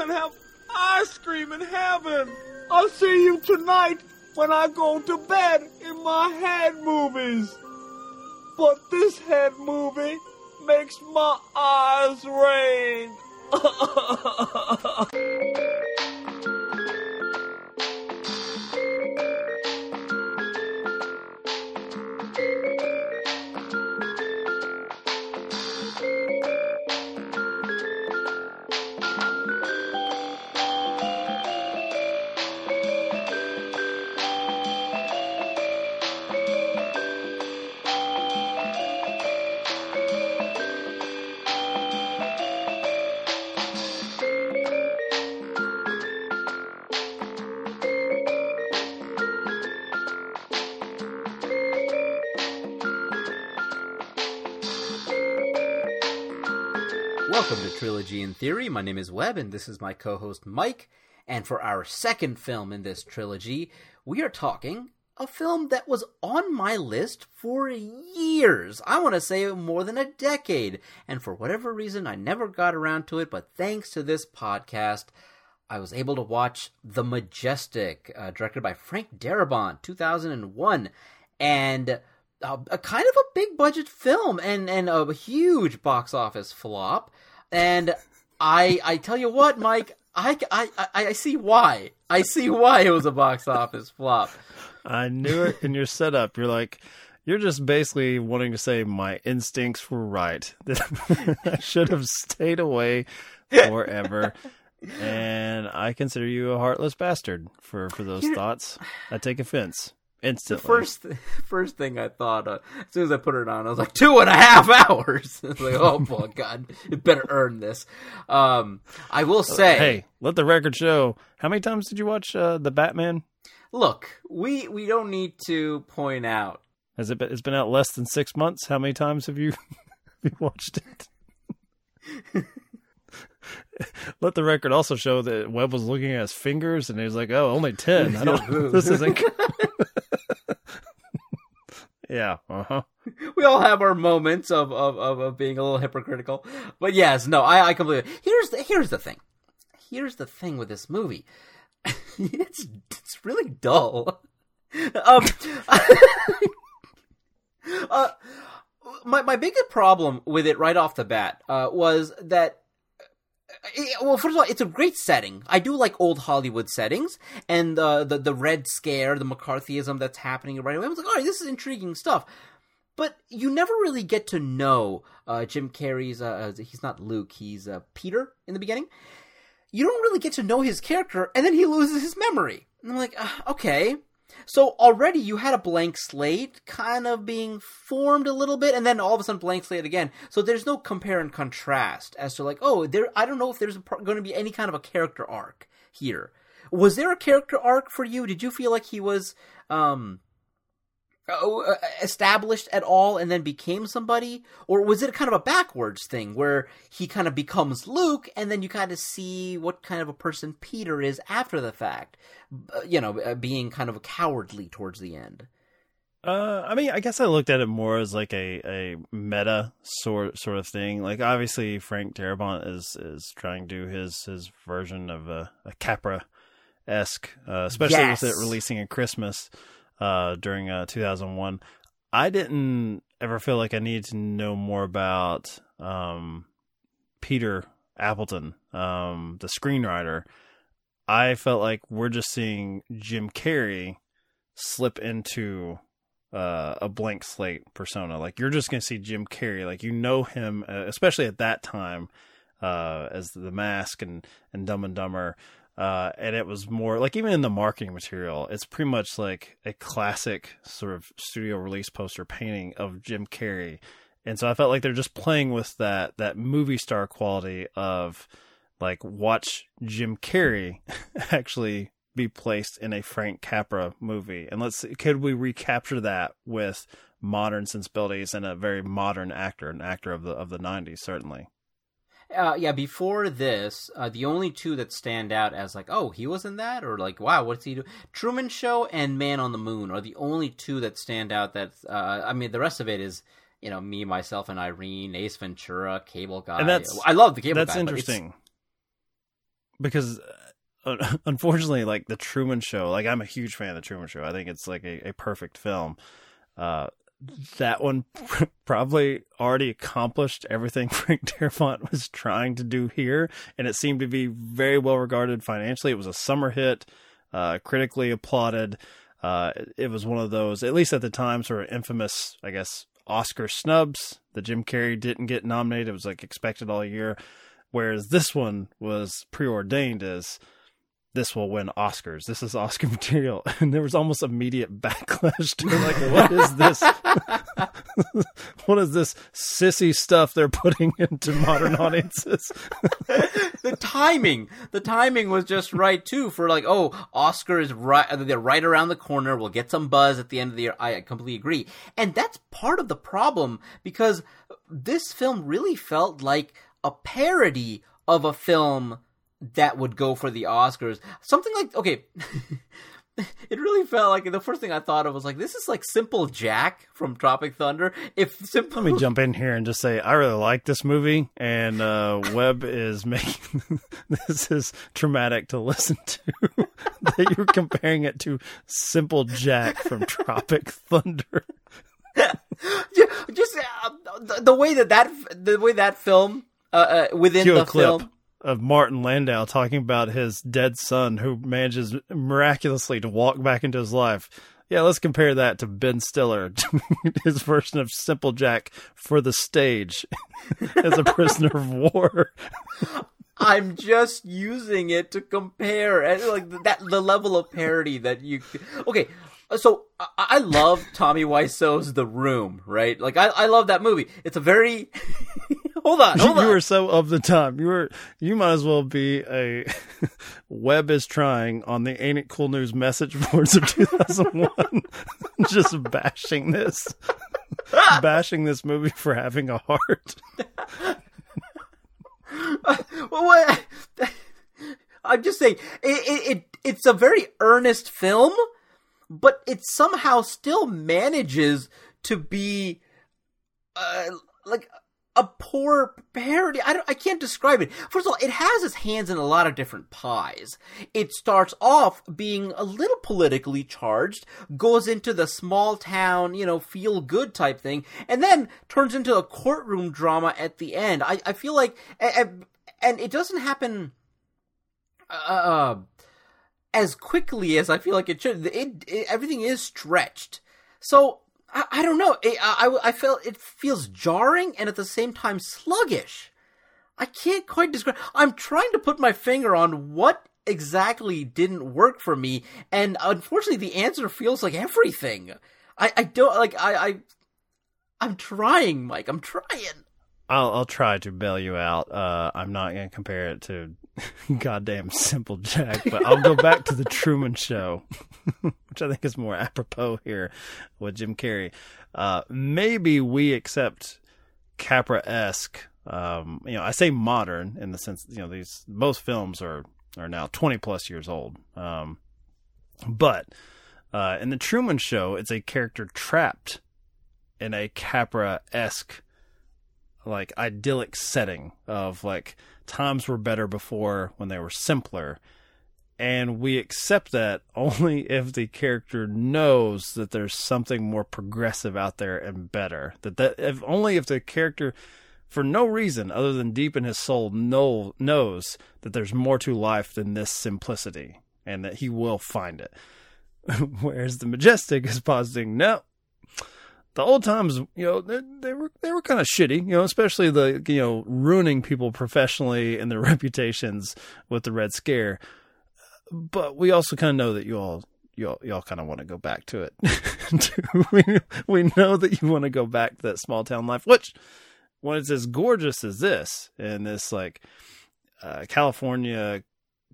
can have ice cream in heaven. I'll see you tonight when I go to bed in my head movies. But this head movie makes my eyes rain. Welcome to Trilogy in Theory. My name is Webb, and this is my co host Mike. And for our second film in this trilogy, we are talking a film that was on my list for years. I want to say more than a decade. And for whatever reason, I never got around to it. But thanks to this podcast, I was able to watch The Majestic, uh, directed by Frank Darabont, 2001. And a, a, kind of a big budget film and, and a huge box office flop. And I I tell you what, Mike, I, I, I, I see why. I see why it was a box office flop. I knew it in your setup. You're like, you're just basically wanting to say my instincts were right. That I should have stayed away forever. And I consider you a heartless bastard for, for those thoughts. I take offense instantly. The first first thing I thought uh, as soon as I put it on, I was like two and a half hours. I was like, oh boy, God, you better earn this. Um, I will say, hey, let the record show. How many times did you watch uh, the Batman? Look, we we don't need to point out. Has it been? It's been out less than six months. How many times have you, you watched it? Let the record also show that Webb was looking at his fingers and he was like, "Oh, only ten. I don't. this isn't." yeah. Uh huh. We all have our moments of, of, of, of, being a little hypocritical, but yes, no, I, I completely. Here's the here's the thing. Here's the thing with this movie. it's it's really dull. Um, uh, my my biggest problem with it right off the bat uh, was that well, first of all, it's a great setting. I do like old Hollywood settings, and the the, the Red Scare, the McCarthyism that's happening right away. I was like, all right, this is intriguing stuff. But you never really get to know uh, Jim Carrey's. Uh, he's not Luke. He's uh, Peter in the beginning. You don't really get to know his character, and then he loses his memory. And I'm like, uh, okay, so already you had a blank slate kind of being formed a little bit, and then all of a sudden blank slate again. So there's no compare and contrast as to like, oh, there. I don't know if there's going to be any kind of a character arc here. Was there a character arc for you? Did you feel like he was um, established at all and then became somebody or was it kind of a backwards thing where he kind of becomes luke and then you kind of see what kind of a person peter is after the fact you know uh, being kind of cowardly towards the end uh, I mean, I guess I looked at it more as like a, a meta sort sort of thing. Like, obviously, Frank Darabont is is trying to do his his version of a, a Capra esque, uh, especially yes. with it releasing at Christmas uh, during uh, 2001. I didn't ever feel like I needed to know more about um, Peter Appleton, um, the screenwriter. I felt like we're just seeing Jim Carrey slip into uh, a blank slate persona. Like you're just going to see Jim Carrey, like you know him, uh, especially at that time, uh, as the Mask and and Dumb and Dumber. Uh, and it was more like even in the marketing material, it's pretty much like a classic sort of studio release poster painting of Jim Carrey. And so I felt like they're just playing with that that movie star quality of like watch Jim Carrey actually be placed in a Frank Capra movie. And let's see, could we recapture that with modern sensibilities and a very modern actor, an actor of the of the 90s certainly. Uh, yeah, before this, uh, the only two that stand out as like, oh, he was in that, or like, wow, what's he do? Truman Show and Man on the Moon are the only two that stand out. That uh, I mean, the rest of it is, you know, me, myself, and Irene, Ace Ventura, Cable Guy. And that's I love the Cable that's Guy. That's interesting. because uh, unfortunately, like the Truman Show, like I'm a huge fan of the Truman Show. I think it's like a, a perfect film. Uh, that one probably already accomplished everything Frank Darabont was trying to do here, and it seemed to be very well regarded financially. It was a summer hit, uh, critically applauded. Uh, it was one of those, at least at the time, sort of infamous, I guess, Oscar snubs. The Jim Carrey didn't get nominated; it was like expected all year. Whereas this one was preordained as this will win Oscars. This is Oscar material. And there was almost immediate backlash to like, what is this? what is this sissy stuff they're putting into modern audiences? the timing, the timing was just right too for like, oh, Oscar is right, uh, they're right around the corner. We'll get some buzz at the end of the year. I completely agree. And that's part of the problem because this film really felt like a parody of a film that would go for the Oscars. Something like okay. it really felt like the first thing I thought of was like this is like Simple Jack from Tropic Thunder. If simple, let me jump in here and just say I really like this movie, and uh, Webb is making this is traumatic to listen to. that you're comparing it to Simple Jack from Tropic Thunder. just uh, the, the, way that that the way that film uh, uh, within Cue the film of Martin Landau talking about his dead son who manages miraculously to walk back into his life. Yeah, let's compare that to Ben Stiller, his version of Simple Jack for the stage as a prisoner of war. I'm just using it to compare and like that the level of parody that you Okay, so I, love Tommy Wiseau's The Room, right? Like I I love that movie. It's a very hold on, hold you on. were so of the time. You were you might as well be a Webb is trying on the Ain't It Cool News message boards of 2001, just bashing this, bashing this movie for having a heart. well, what? I'm just saying it, it, it it's a very earnest film, but it somehow still manages to be uh, like a poor parody. I I can't describe it. First of all, it has its hands in a lot of different pies. It starts off being a little politically charged, goes into the small town, you know, feel good type thing, and then turns into a courtroom drama at the end. I, I feel like, and, and it doesn't happen, uh, uh, as quickly as I feel like it should. It, it everything is stretched. So I, I don't know. It, I, I felt it feels jarring and at the same time sluggish. I can't quite describe. I'm trying to put my finger on what exactly didn't work for me, and unfortunately, the answer feels like everything. I, I don't like. I, I I'm trying, Mike. I'm trying. I'll I'll try to bail you out. Uh, I'm not going to compare it to goddamn Simple Jack, but I'll go back to the Truman Show, which I think is more apropos here with Jim Carrey. Uh, maybe we accept Capra esque. Um, you know, I say modern in the sense you know these most films are are now 20 plus years old. Um, but uh, in the Truman Show, it's a character trapped in a Capra esque like idyllic setting of like times were better before when they were simpler. And we accept that only if the character knows that there's something more progressive out there and better. That that if only if the character for no reason other than deep in his soul know, knows that there's more to life than this simplicity and that he will find it. Whereas the majestic is positing no the old times, you know, they, they were they were kind of shitty, you know, especially the you know ruining people professionally and their reputations with the Red Scare. But we also kind of know that you all y'all y'all kind of want to go back to it. we we know that you want to go back to that small town life, which when it's as gorgeous as this in this like uh, California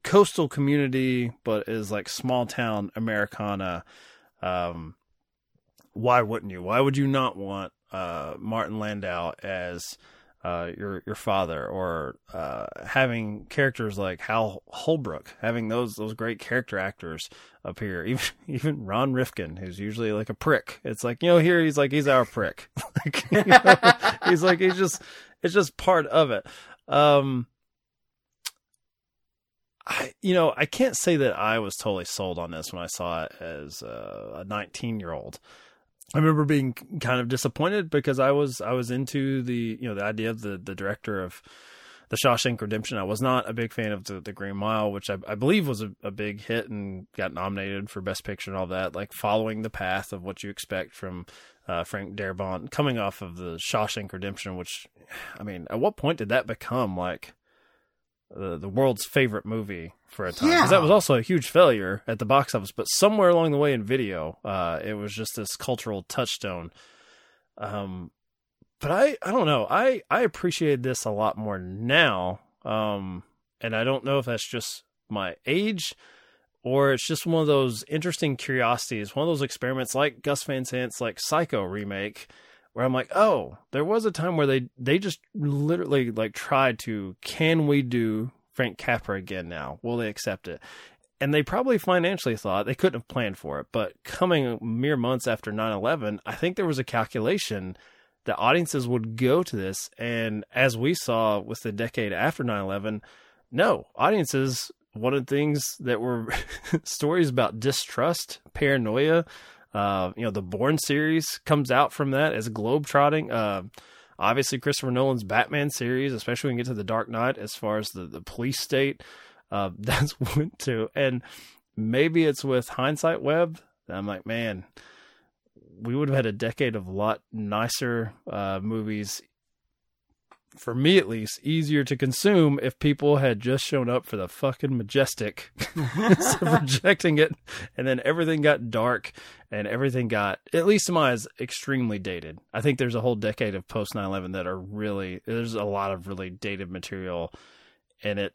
coastal community, but is like small town Americana. Um, why wouldn't you? Why would you not want uh, Martin Landau as uh, your your father, or uh, having characters like Hal Holbrook, having those those great character actors appear, even even Ron Rifkin, who's usually like a prick. It's like you know here he's like he's our prick. like, know, he's like he's just it's just part of it. Um, I, you know, I can't say that I was totally sold on this when I saw it as a 19 year old. I remember being kind of disappointed because I was I was into the you know the idea of the the director of the Shawshank Redemption. I was not a big fan of the, the Green Mile, which I, I believe was a, a, big hit and got nominated for Best Picture and all that. Like following the path of what you expect from uh, Frank Darabont, coming off of the Shawshank Redemption, which I mean, at what point did that become like the the world's favorite movie for a time? Because yeah. that was also a huge failure at the box office, but somewhere along the way in video, uh, it was just this cultural touchstone. Um, but I I don't know. I I appreciate this a lot more now. Um, and I don't know if that's just my age or it's just one of those interesting curiosities, one of those experiments like Gus Van Sant's like Psycho remake where I'm like, "Oh, there was a time where they they just literally like tried to can we do Frank Capra again now? Will they accept it?" And they probably financially thought they couldn't have planned for it, but coming mere months after 9/11, I think there was a calculation the audiences would go to this. And as we saw with the decade after 9 11, no, audiences wanted things that were stories about distrust, paranoia. Uh, you know, the Bourne series comes out from that as globetrotting. Uh, obviously, Christopher Nolan's Batman series, especially when you get to the Dark Knight, as far as the, the police state, uh, that's went to. And maybe it's with hindsight Webb. I'm like, man, we would have had a decade of a lot nicer uh, movies. For me, at least, easier to consume if people had just shown up for the fucking majestic, rejecting it, and then everything got dark and everything got, at least to my eyes, extremely dated. I think there's a whole decade of post 9/11 that are really there's a lot of really dated material, and it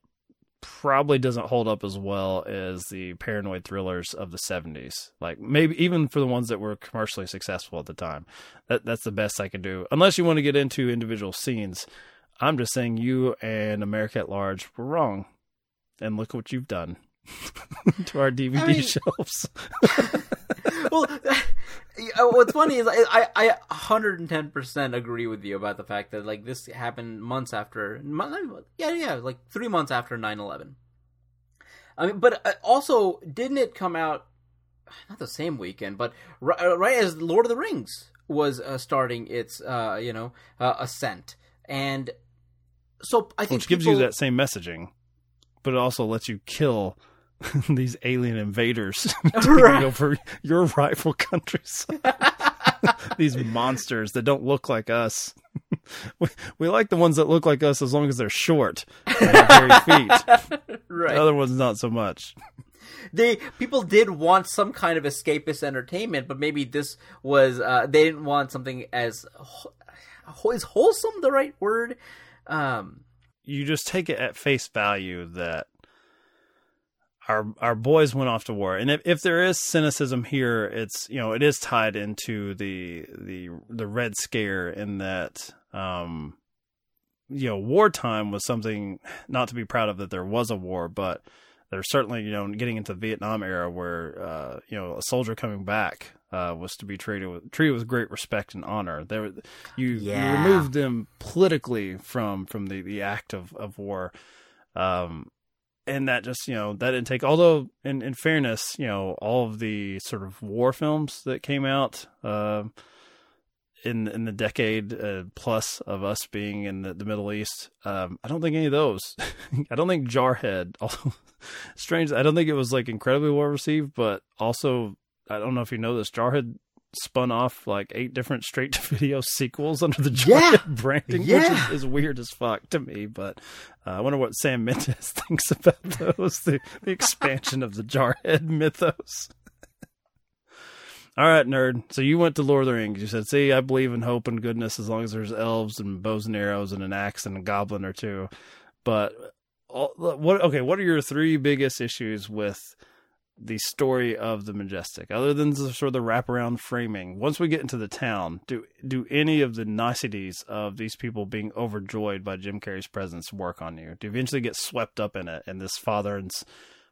probably doesn't hold up as well as the paranoid thrillers of the 70s. Like maybe even for the ones that were commercially successful at the time. That that's the best I can do. Unless you want to get into individual scenes. I'm just saying you and America at large were wrong. And look what you've done to our DVD I mean, shelves. well, what's funny is I, I, 110% agree with you about the fact that like this happened months after, yeah, yeah, like three months after 9/11. I mean, but uh, also didn't it come out not the same weekend, but right, uh, right as Lord of the Rings was uh, starting its, uh, you know, uh, ascent, and so I think which people... gives you that same messaging, but it also lets you kill these alien invaders right. over your rival countries. these monsters that don't look like us. we, we like the ones that look like us as long as they're short and have hairy feet. Right. The other ones not so much. They people did want some kind of escapist entertainment, but maybe this was uh, they didn't want something as is wholesome the right word. Um, you just take it at face value that our our boys went off to war, and if, if there is cynicism here, it's you know it is tied into the the the Red Scare in that um, you know wartime was something not to be proud of that there was a war, but there's certainly you know getting into the Vietnam era where uh, you know a soldier coming back uh, was to be treated with treated with great respect and honor. There, you, yeah. you removed them politically from from the, the act of of war. Um, and that just you know that didn't take although in, in fairness you know all of the sort of war films that came out uh, in in the decade uh, plus of us being in the, the middle east um, i don't think any of those i don't think jarhead although strange i don't think it was like incredibly well received but also i don't know if you know this jarhead spun off like eight different straight to video sequels under the Jarhead yeah. branding, yeah. which is, is, weird as fuck to me. But uh, I wonder what Sam Mendes thinks about those, the, the expansion of the Jarhead mythos. All right, nerd. So you went to Lord of the Rings. You said, "See, I believe in hope and goodness as long as there's elves and bows and arrows and an axe and a goblin or two. But what? Okay, what are your three biggest issues with the story of the majestic other than the sort of the wraparound framing once we get into the town do do any of the niceties of these people being overjoyed by jim carrey's presence work on you do you eventually get swept up in it and this father and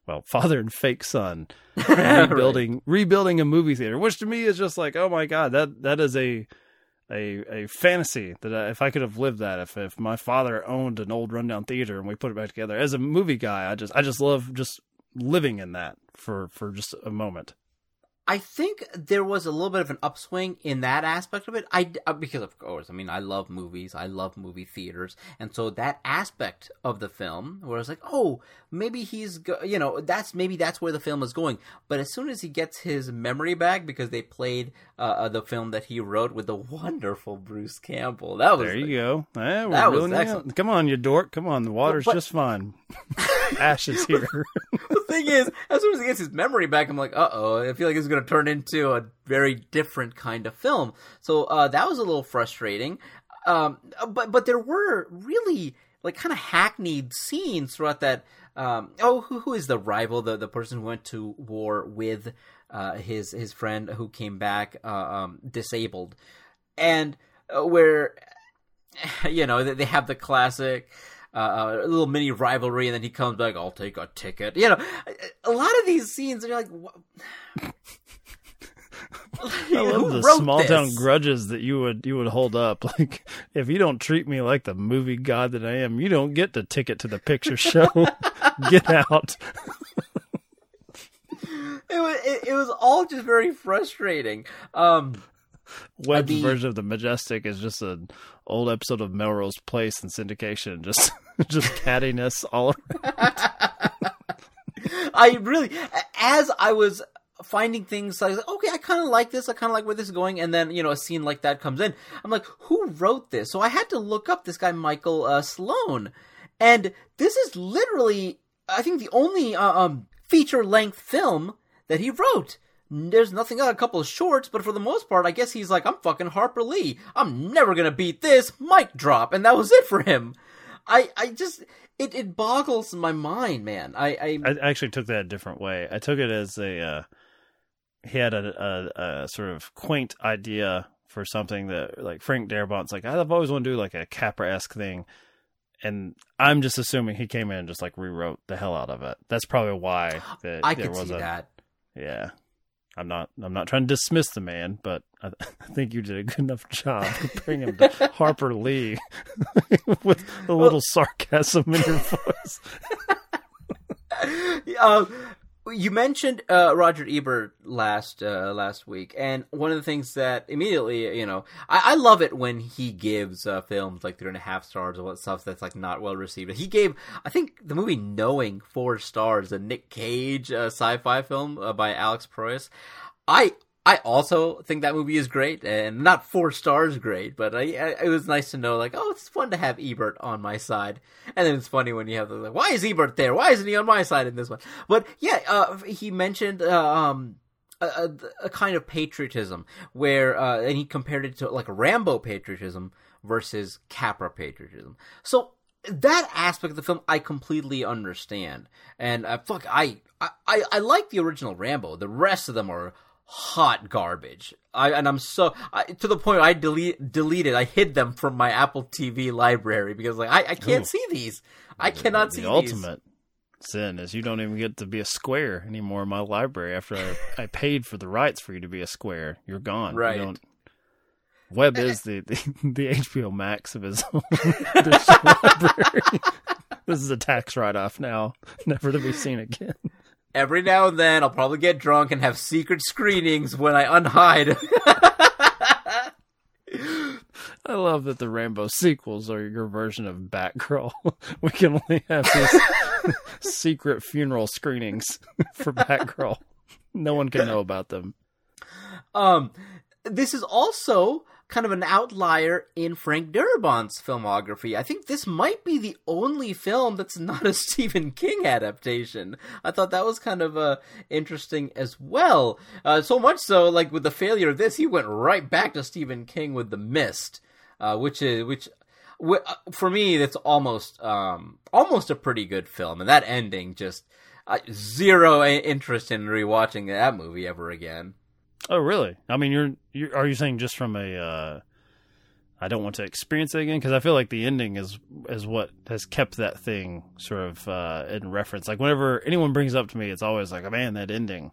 well father and fake son rebuilding right. rebuilding a movie theater which to me is just like oh my god that that is a a a fantasy that I, if I could have lived that, if if my father owned an old rundown theater and we put it back together. As a movie guy, I just I just love just living in that for for just a moment. I think there was a little bit of an upswing in that aspect of it. I uh, because of course, I mean, I love movies, I love movie theaters, and so that aspect of the film, where I was like, oh, maybe he's, go-, you know, that's maybe that's where the film is going. But as soon as he gets his memory back, because they played uh, uh the film that he wrote with the wonderful Bruce Campbell, that was there. You go. Eh, that was excellent. Come on, you dork. Come on, the water's but, just fine. Ashes here. thing is, as soon as he gets his memory back, I'm like, uh oh, I feel like it's going to turn into a very different kind of film. So uh, that was a little frustrating. Um, but but there were really like kind of hackneyed scenes throughout that. Um, oh, who, who is the rival? The the person who went to war with uh, his his friend who came back uh, um, disabled, and uh, where you know they have the classic uh, a little mini rivalry, and then he comes back. I'll take a ticket. You know, a lot of these scenes are like. What? I love the small this? town grudges that you would you would hold up. Like if you don't treat me like the movie god that I am, you don't get the ticket to the picture show. get out. it was it, it, was all just very frustrating. Um, Webb's the, version of the Majestic is just an old episode of Melrose Place in syndication. Just just cattiness all around. I really, as I was finding things like okay, I kind of like this. I kind of like where this is going, and then you know a scene like that comes in. I'm like, who wrote this? So I had to look up this guy Michael uh, Sloane, and this is literally, I think, the only uh, um, feature length film that he wrote. There's nothing on a couple of shorts, but for the most part, I guess he's like, I'm fucking Harper Lee. I'm never gonna beat this. Mic drop, and that was it for him. I, I just it, it boggles my mind, man. I, I, I actually took that a different way. I took it as a uh, he had a, a, a, sort of quaint idea for something that like Frank Darabont's like I've always wanted to do like a Capra esque thing, and I'm just assuming he came in and just like rewrote the hell out of it. That's probably why that I could see a, that. Yeah, I'm not I'm not trying to dismiss the man, but I, I think you did a good enough job comparing him to Harper Lee with a little sarcasm in your voice. um, you mentioned uh, Roger Ebert last uh, last week, and one of the things that immediately, you know, I, I love it when he gives uh, films like three and a half stars or what stuff that's like not well received. He gave, I think, the movie Knowing four stars, a Nick Cage uh, sci-fi film uh, by Alex Proyas. I I also think that movie is great, and not four stars great, but I, I, it was nice to know, like, oh, it's fun to have Ebert on my side. And then it's funny when you have the, like, why is Ebert there? Why isn't he on my side in this one? But yeah, uh, he mentioned, uh, um, a, a, kind of patriotism where, uh, and he compared it to like Rambo patriotism versus Capra patriotism. So that aspect of the film I completely understand, and uh, fuck, I, I I like the original Rambo. The rest of them are hot garbage. I and I'm so I, to the point I delete deleted. I hid them from my Apple TV library because like I, I can't Ooh. see these. I the, cannot the, see the ultimate sin is you don't even get to be a square anymore in my library after I, I paid for the rights for you to be a square. You're gone. Right. You Webb is the, the, the HBO Max of his own library. this is a tax write off now, never to be seen again every now and then I'll probably get drunk and have secret screenings when I unhide. I love that the Rambo sequels are your version of Batgirl. we can only have these secret funeral screenings for Batgirl. No one can know about them. Um, this is also kind of an outlier in Frank Darabont's filmography. I think this might be the only film that's not a Stephen King adaptation. I thought that was kind of uh, interesting as well. Uh, so much so, like with the failure of this, he went right back to Stephen King with The Mist, uh, which is which uh, for me that's almost um, almost a pretty good film, and that ending just uh, zero interest in rewatching that movie ever again. Oh, really? I mean, you're, you're are you saying just from a uh, I don't want to experience it again because I feel like the ending is is what has kept that thing sort of uh, in reference. Like whenever anyone brings up to me, it's always like, oh, "Man, that ending."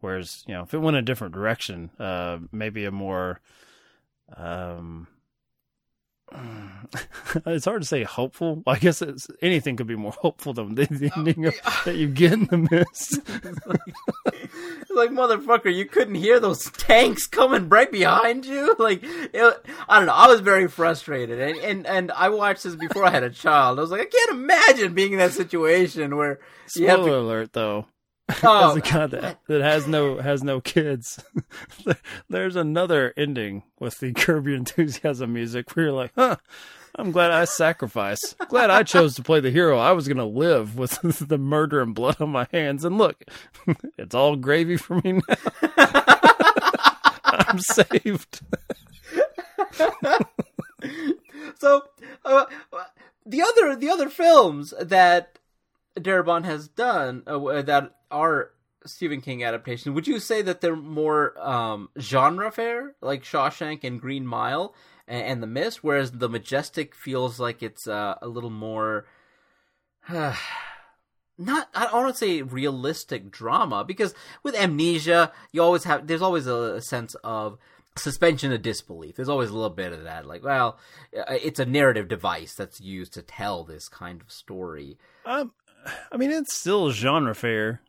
Whereas you know, if it went a different direction, uh, maybe a more um, it's hard to say hopeful. I guess it's, anything could be more hopeful than the, the ending of, that you get in the mist. Like motherfucker, you couldn't hear those tanks coming right behind you. Like it, I don't know. I was very frustrated, and, and and I watched this before I had a child. I was like, I can't imagine being in that situation where you Spoiler have to. alert, though. Oh, As a oh, guy that, that has no has no kids, there's another ending with the Curb Your Enthusiasm music where you're like, huh. I'm glad I sacrificed. Glad I chose to play the hero. I was going to live with the murder and blood on my hands. And look, it's all gravy for me now. I'm saved. so uh, the other the other films that Darabont has done uh, that are Stephen King adaptations, would you say that they're more um, genre fare, like Shawshank and Green Mile and, and The Mist, whereas The Majestic feels like it's uh, a little more. not I don't want to say realistic drama because with amnesia you always have there's always a, a sense of suspension of disbelief. There's always a little bit of that, like, well, uh, it's a narrative device that's used to tell this kind of story. Um, I mean, it's still genre fare.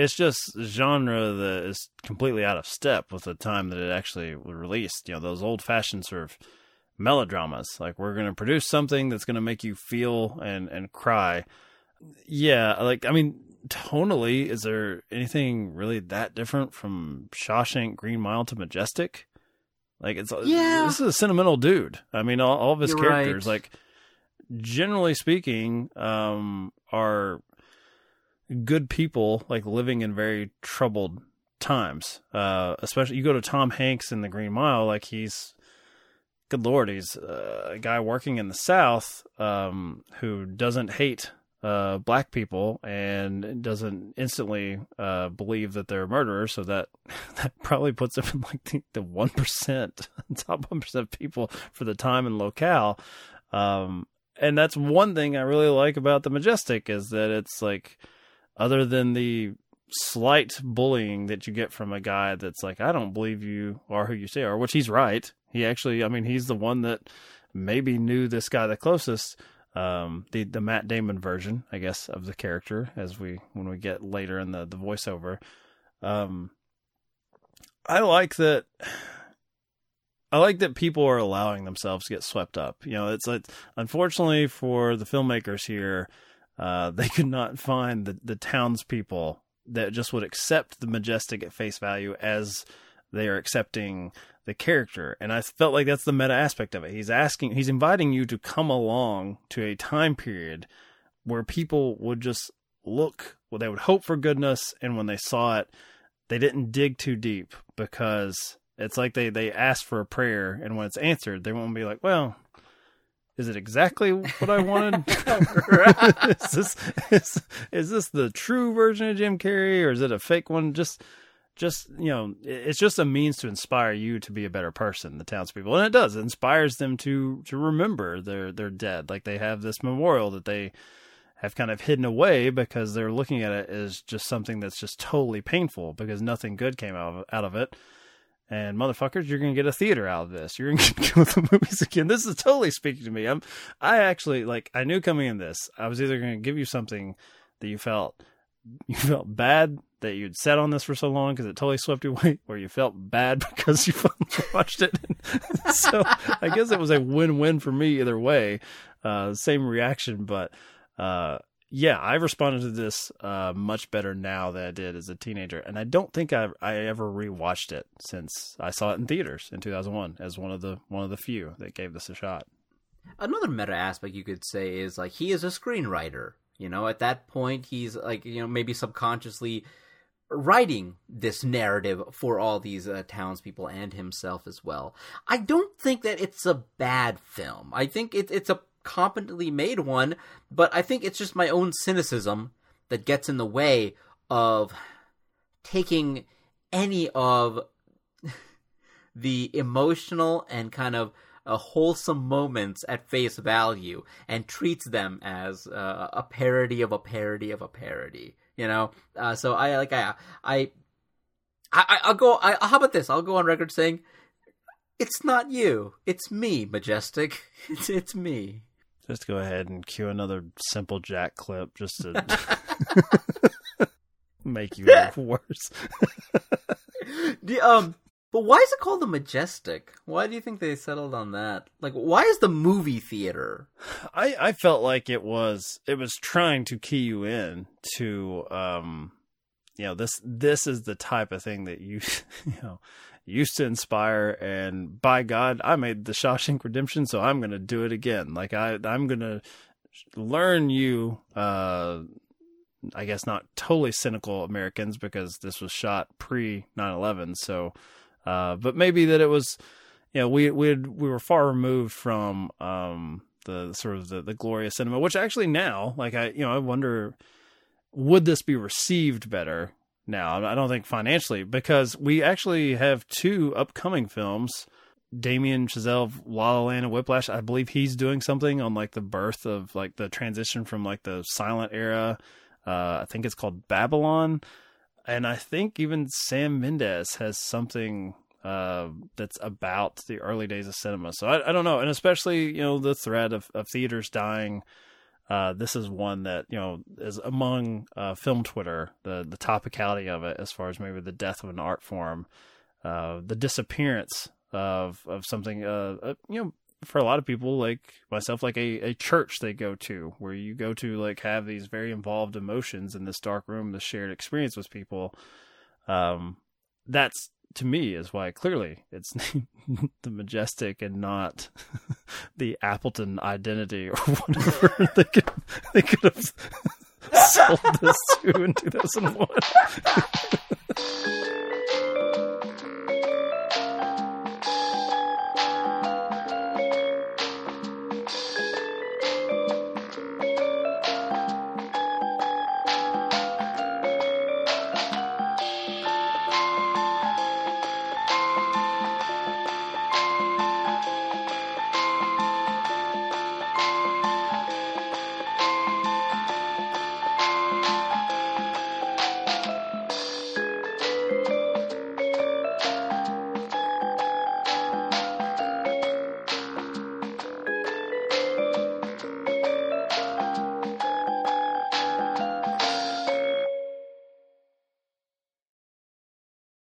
It's just genre that is completely out of step with the time that it actually was released. You know, those old fashioned sort of melodramas. Like we're going to produce something that's going to make you feel and and cry. Yeah, like I mean, tonally, is there anything really that different from Shawshank, Green Mile to Majestic? Like it's Yeah. this is a sentimental dude. I mean, all, all of his You're characters, right. like generally speaking, um, are good people, like living in very troubled times. Uh, especially you go to Tom Hanks in The Green Mile, like he's good lord, he's a guy working in the South um, who doesn't hate uh, black people and doesn't instantly uh, believe that they're murderers. So that that probably puts him in like the, the one percent, top one percent of people for the time and locale. Um, and that's one thing I really like about the Majestic is that it's like, other than the slight bullying that you get from a guy that's like, I don't believe you are who you say are, which he's right. He actually, I mean, he's the one that maybe knew this guy the closest. Um, the the Matt Damon version, I guess, of the character as we when we get later in the the voiceover. Um, I like that. I like that people are allowing themselves to get swept up. You know, it's like unfortunately for the filmmakers here, uh, they could not find the the townspeople that just would accept the majestic at face value as they are accepting the character. And I felt like that's the meta aspect of it. He's asking, he's inviting you to come along to a time period where people would just look, well, they would hope for goodness. And when they saw it, they didn't dig too deep because it's like they, they asked for a prayer. And when it's answered, they won't be like, well, is it exactly what I wanted? is this is, is this the true version of Jim Carrey or is it a fake one? Just just you know, it's just a means to inspire you to be a better person, the townspeople, and it does. It inspires them to to remember their their dead. Like they have this memorial that they have kind of hidden away because they're looking at it as just something that's just totally painful because nothing good came out of, out of it. And motherfuckers, you're gonna get a theater out of this. You're gonna go to the movies again. This is totally speaking to me. I'm, I actually like. I knew coming in this, I was either gonna give you something that you felt you felt bad that you'd sat on this for so long because it totally swept you away, or you felt bad because you watched it. so I guess it was a win-win for me either way. Uh, same reaction, but uh, yeah, I responded to this uh, much better now than I did as a teenager, and I don't think I I ever rewatched it since I saw it in theaters in 2001 as one of the one of the few that gave this a shot. Another meta aspect you could say is like he is a screenwriter. You know, at that point, he's like, you know, maybe subconsciously writing this narrative for all these uh, townspeople and himself as well. I don't think that it's a bad film. I think it, it's a competently made one, but I think it's just my own cynicism that gets in the way of taking any of the emotional and kind of uh, wholesome moments at face value and treats them as uh, a parody of a parody of a parody. You know, uh, so I like I I I I'll go. I, how about this? I'll go on record saying It's not you. It's me, Majestic. It's it's me. Just go ahead and cue another simple Jack clip just to make you look worse. The, um, but why is it called the Majestic? Why do you think they settled on that? Like, why is the movie theater? I, I felt like it was it was trying to key you in to um you know this this is the type of thing that you you know used to inspire and by God I made the Shawshank Redemption so I'm gonna do it again. Like I I'm gonna learn you uh I guess not totally cynical Americans because this was shot pre 9/11 so uh but maybe that it was you know we we we were far removed from um the sort of the, the glorious cinema, which actually now, like I, you know, I wonder, would this be received better now? I don't think financially because we actually have two upcoming films. Damien Chazelle, La La Land, and Whiplash. I believe he's doing something on like the birth of like the transition from like the silent era. Uh, I think it's called Babylon, and I think even Sam Mendes has something uh, that's about the early days of cinema. So I, I don't know, and especially you know the threat of, of theaters dying. Uh, this is one that you know is among uh, film Twitter the the topicality of it as far as maybe the death of an art form, uh, the disappearance of of something. Uh, uh, you know, for a lot of people like myself, like a, a church they go to where you go to like have these very involved emotions in this dark room, the shared experience with people. Um, that's to me is why clearly it's the majestic and not the Appleton identity or whatever they could they could have sold this to in 2001.